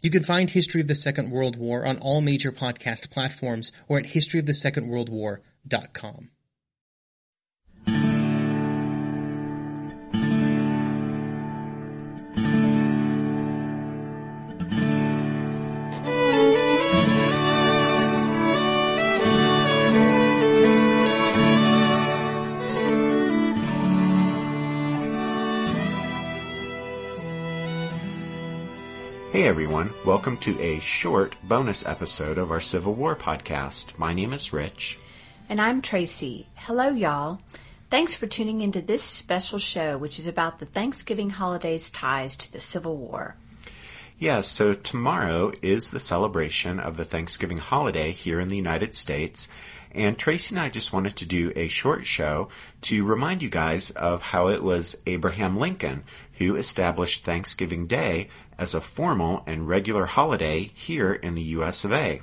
You can find History of the Second World War on all major podcast platforms or at historyofthesecondworldwar.com. Hey everyone, welcome to a short bonus episode of our Civil War podcast. My name is Rich. And I'm Tracy. Hello, y'all. Thanks for tuning into this special show, which is about the Thanksgiving holiday's ties to the Civil War. Yeah, so tomorrow is the celebration of the Thanksgiving holiday here in the United States. And Tracy and I just wanted to do a short show to remind you guys of how it was Abraham Lincoln who established Thanksgiving Day as a formal and regular holiday here in the US of A.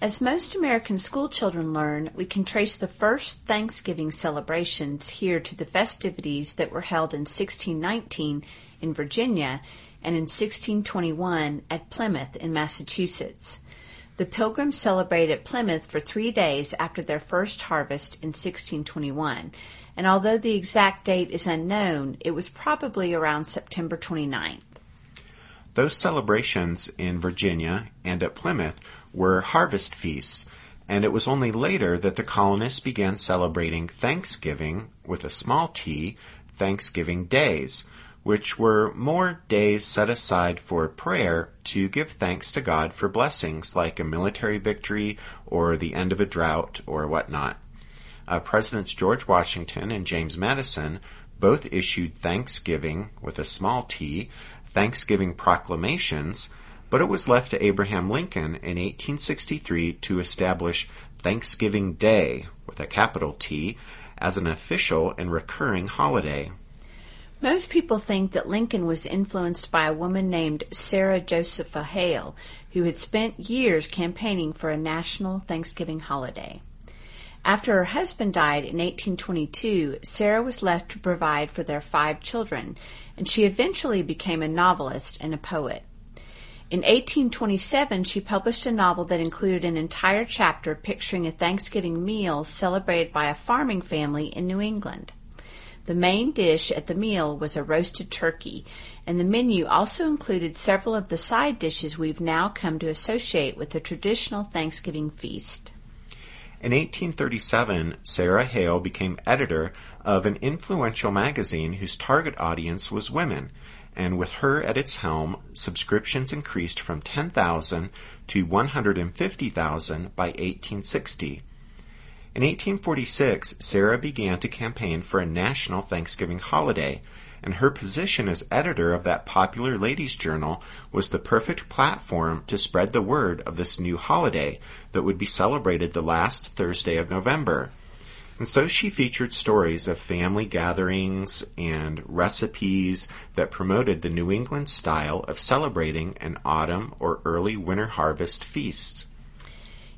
As most American school children learn, we can trace the first Thanksgiving celebrations here to the festivities that were held in 1619 in Virginia and in 1621 at Plymouth in Massachusetts. The Pilgrims celebrated at Plymouth for three days after their first harvest in 1621, and although the exact date is unknown, it was probably around September 29th. Those celebrations in Virginia and at Plymouth were harvest feasts, and it was only later that the colonists began celebrating Thanksgiving with a small t, Thanksgiving days, which were more days set aside for prayer to give thanks to God for blessings like a military victory or the end of a drought or whatnot. Uh, Presidents George Washington and James Madison both issued Thanksgiving with a small t Thanksgiving proclamations, but it was left to Abraham Lincoln in 1863 to establish Thanksgiving Day with a capital T as an official and recurring holiday. Most people think that Lincoln was influenced by a woman named Sarah Josepha Hale, who had spent years campaigning for a national Thanksgiving holiday. After her husband died in 1822, Sarah was left to provide for their five children, and she eventually became a novelist and a poet. In 1827, she published a novel that included an entire chapter picturing a Thanksgiving meal celebrated by a farming family in New England. The main dish at the meal was a roasted turkey, and the menu also included several of the side dishes we've now come to associate with the traditional Thanksgiving feast. In 1837, Sarah Hale became editor of an influential magazine whose target audience was women, and with her at its helm, subscriptions increased from 10,000 to 150,000 by 1860. In 1846, Sarah began to campaign for a national Thanksgiving holiday, and her position as editor of that popular ladies' journal was the perfect platform to spread the word of this new holiday that would be celebrated the last Thursday of November. And so she featured stories of family gatherings and recipes that promoted the New England style of celebrating an autumn or early winter harvest feast.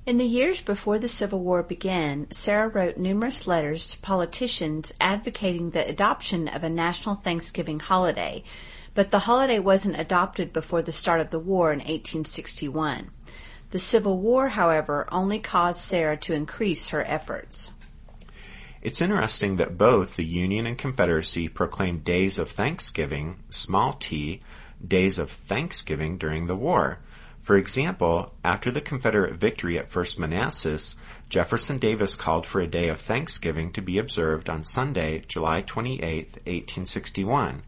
In the years before the Civil War began, Sarah wrote numerous letters to politicians advocating the adoption of a national Thanksgiving holiday, but the holiday wasn't adopted before the start of the war in 1861. The Civil War, however, only caused Sarah to increase her efforts. It's interesting that both the Union and Confederacy proclaimed days of Thanksgiving, small t, days of Thanksgiving during the war. For example, after the Confederate victory at First Manassas, Jefferson Davis called for a day of Thanksgiving to be observed on Sunday, July 28, 1861.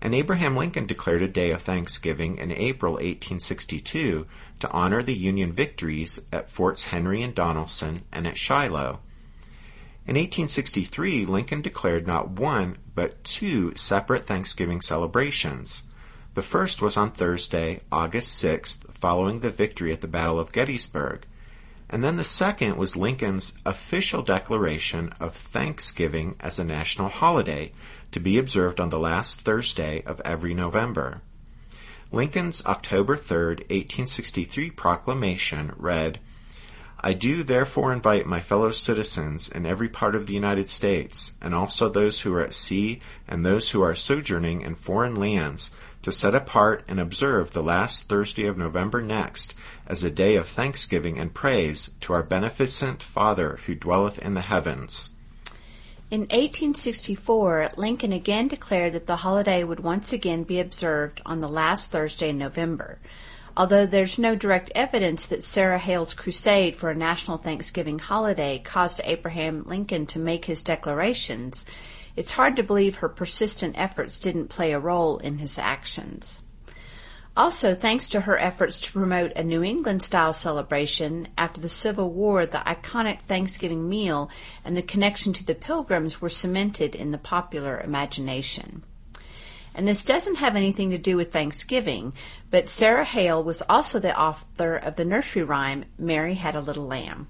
And Abraham Lincoln declared a day of Thanksgiving in April 1862 to honor the Union victories at Forts Henry and Donelson and at Shiloh. In 1863, Lincoln declared not one, but two separate Thanksgiving celebrations. The first was on Thursday, August 6th, following the victory at the Battle of Gettysburg. And then the second was Lincoln's official declaration of Thanksgiving as a national holiday to be observed on the last Thursday of every November. Lincoln's October 3, 1863 proclamation read, I do therefore invite my fellow citizens in every part of the United States, and also those who are at sea and those who are sojourning in foreign lands, to set apart and observe the last Thursday of November next as a day of thanksgiving and praise to our beneficent Father who dwelleth in the heavens. In 1864, Lincoln again declared that the holiday would once again be observed on the last Thursday in November. Although there's no direct evidence that Sarah Hale's crusade for a national Thanksgiving holiday caused Abraham Lincoln to make his declarations, it's hard to believe her persistent efforts didn't play a role in his actions. Also, thanks to her efforts to promote a New England style celebration after the Civil War, the iconic Thanksgiving meal and the connection to the Pilgrims were cemented in the popular imagination. And this doesn't have anything to do with Thanksgiving, but Sarah Hale was also the author of the nursery rhyme, Mary Had a Little Lamb.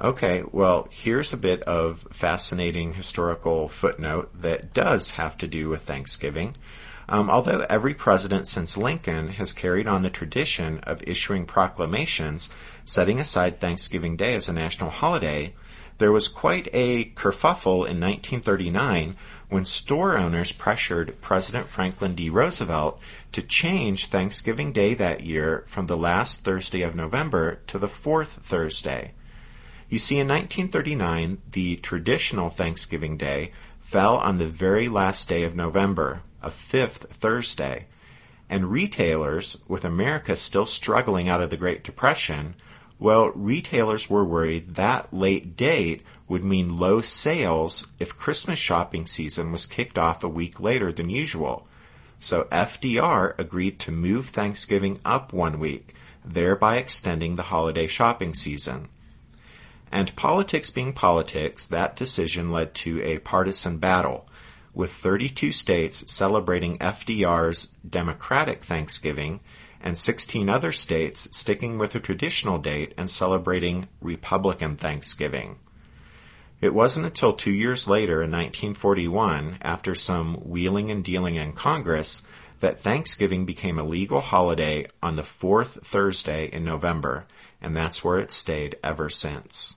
Okay, well, here's a bit of fascinating historical footnote that does have to do with Thanksgiving. Um, although every president since Lincoln has carried on the tradition of issuing proclamations setting aside Thanksgiving Day as a national holiday, there was quite a kerfuffle in 1939 when store owners pressured President Franklin D. Roosevelt to change Thanksgiving Day that year from the last Thursday of November to the fourth Thursday. You see, in 1939, the traditional Thanksgiving Day fell on the very last day of November, a fifth Thursday, and retailers, with America still struggling out of the Great Depression, well, retailers were worried that late date would mean low sales if Christmas shopping season was kicked off a week later than usual. So FDR agreed to move Thanksgiving up one week, thereby extending the holiday shopping season. And politics being politics, that decision led to a partisan battle, with 32 states celebrating FDR's Democratic Thanksgiving and 16 other states sticking with a traditional date and celebrating Republican Thanksgiving. It wasn't until two years later in 1941, after some wheeling and dealing in Congress, that Thanksgiving became a legal holiday on the fourth Thursday in November, and that's where it stayed ever since.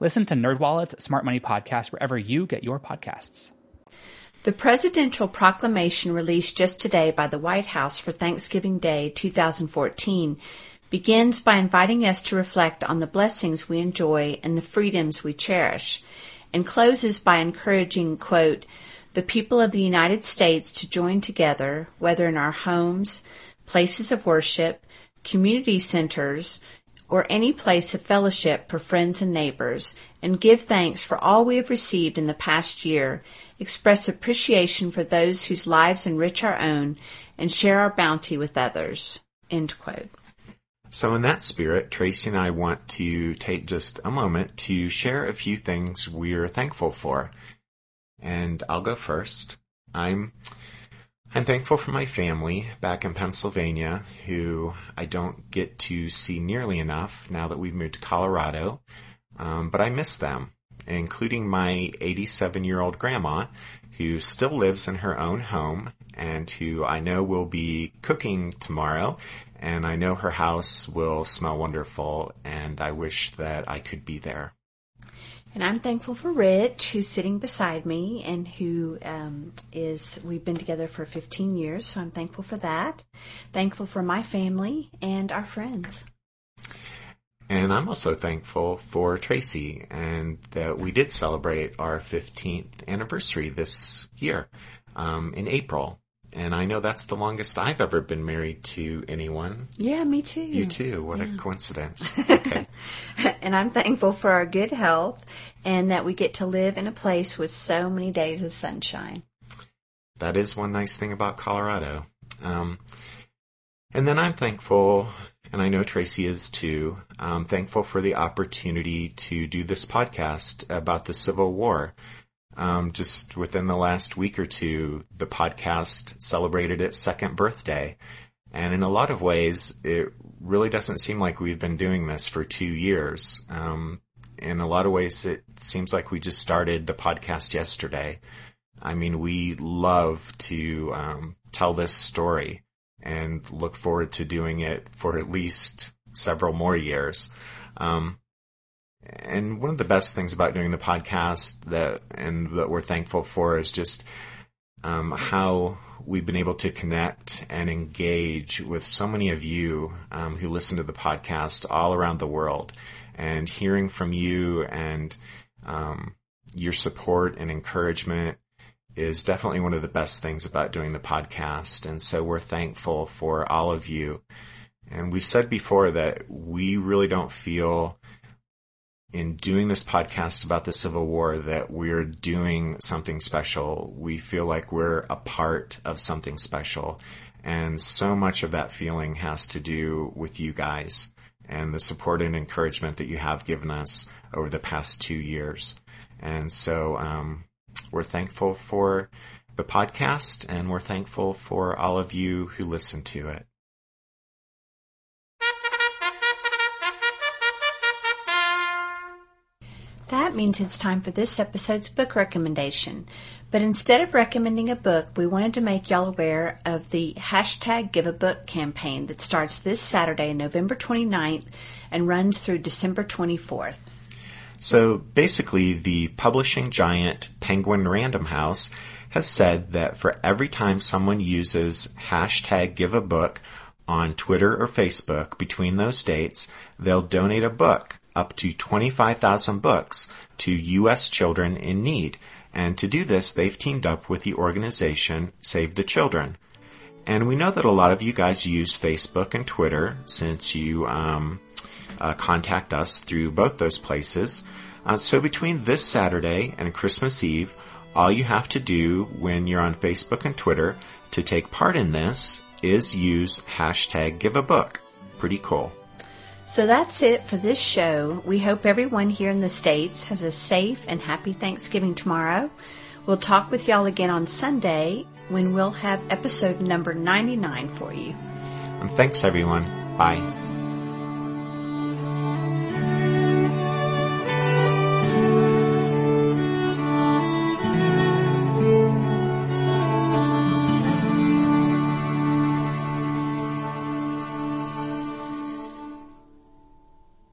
Listen to NerdWallet's Smart Money Podcast wherever you get your podcasts. The presidential proclamation released just today by the White House for Thanksgiving Day 2014 begins by inviting us to reflect on the blessings we enjoy and the freedoms we cherish, and closes by encouraging, quote, the people of the United States to join together, whether in our homes, places of worship, community centers, or any place of fellowship for friends and neighbors, and give thanks for all we have received in the past year, express appreciation for those whose lives enrich our own, and share our bounty with others. So in that spirit, Tracy and I want to take just a moment to share a few things we're thankful for. And I'll go first. I'm I'm thankful for my family back in Pennsylvania, who I don't get to see nearly enough now that we've moved to Colorado. Um, but I miss them, including my 87 year old grandma, who still lives in her own home and who I know will be cooking tomorrow. And I know her house will smell wonderful, and I wish that I could be there. And I'm thankful for Rich, who's sitting beside me and who um, is, we've been together for 15 years, so I'm thankful for that. Thankful for my family and our friends. And I'm also thankful for Tracy and that we did celebrate our 15th anniversary this year um, in April. And I know that's the longest I've ever been married to anyone. Yeah, me too. You too. What yeah. a coincidence. Okay. and I'm thankful for our good health and that we get to live in a place with so many days of sunshine. That is one nice thing about Colorado. Um, and then I'm thankful, and I know Tracy is too, I'm thankful for the opportunity to do this podcast about the Civil War. Um, just within the last week or two, the podcast celebrated its second birthday. And in a lot of ways, it really doesn't seem like we've been doing this for two years. Um, in a lot of ways, it seems like we just started the podcast yesterday. I mean, we love to um, tell this story and look forward to doing it for at least several more years. Um, and one of the best things about doing the podcast that and that we're thankful for is just um, how we've been able to connect and engage with so many of you um, who listen to the podcast all around the world, and hearing from you and um, your support and encouragement is definitely one of the best things about doing the podcast. And so we're thankful for all of you. And we've said before that we really don't feel in doing this podcast about the Civil War that we're doing something special. We feel like we're a part of something special. And so much of that feeling has to do with you guys and the support and encouragement that you have given us over the past two years. And so, um, we're thankful for the podcast and we're thankful for all of you who listen to it. That means it's time for this episode's book recommendation. But instead of recommending a book, we wanted to make y'all aware of the hashtag Give a Book campaign that starts this Saturday, November 29th, and runs through December 24th. So basically, the publishing giant Penguin Random House has said that for every time someone uses hashtag Give a Book on Twitter or Facebook between those dates, they'll donate a book up to 25,000 books to U.S. children in need. And to do this, they've teamed up with the organization Save the Children. And we know that a lot of you guys use Facebook and Twitter since you um, uh, contact us through both those places. Uh, so between this Saturday and Christmas Eve, all you have to do when you're on Facebook and Twitter to take part in this is use hashtag give a book. Pretty cool. So that's it for this show. We hope everyone here in the States has a safe and happy Thanksgiving tomorrow. We'll talk with y'all again on Sunday when we'll have episode number 99 for you. And thanks everyone. Bye.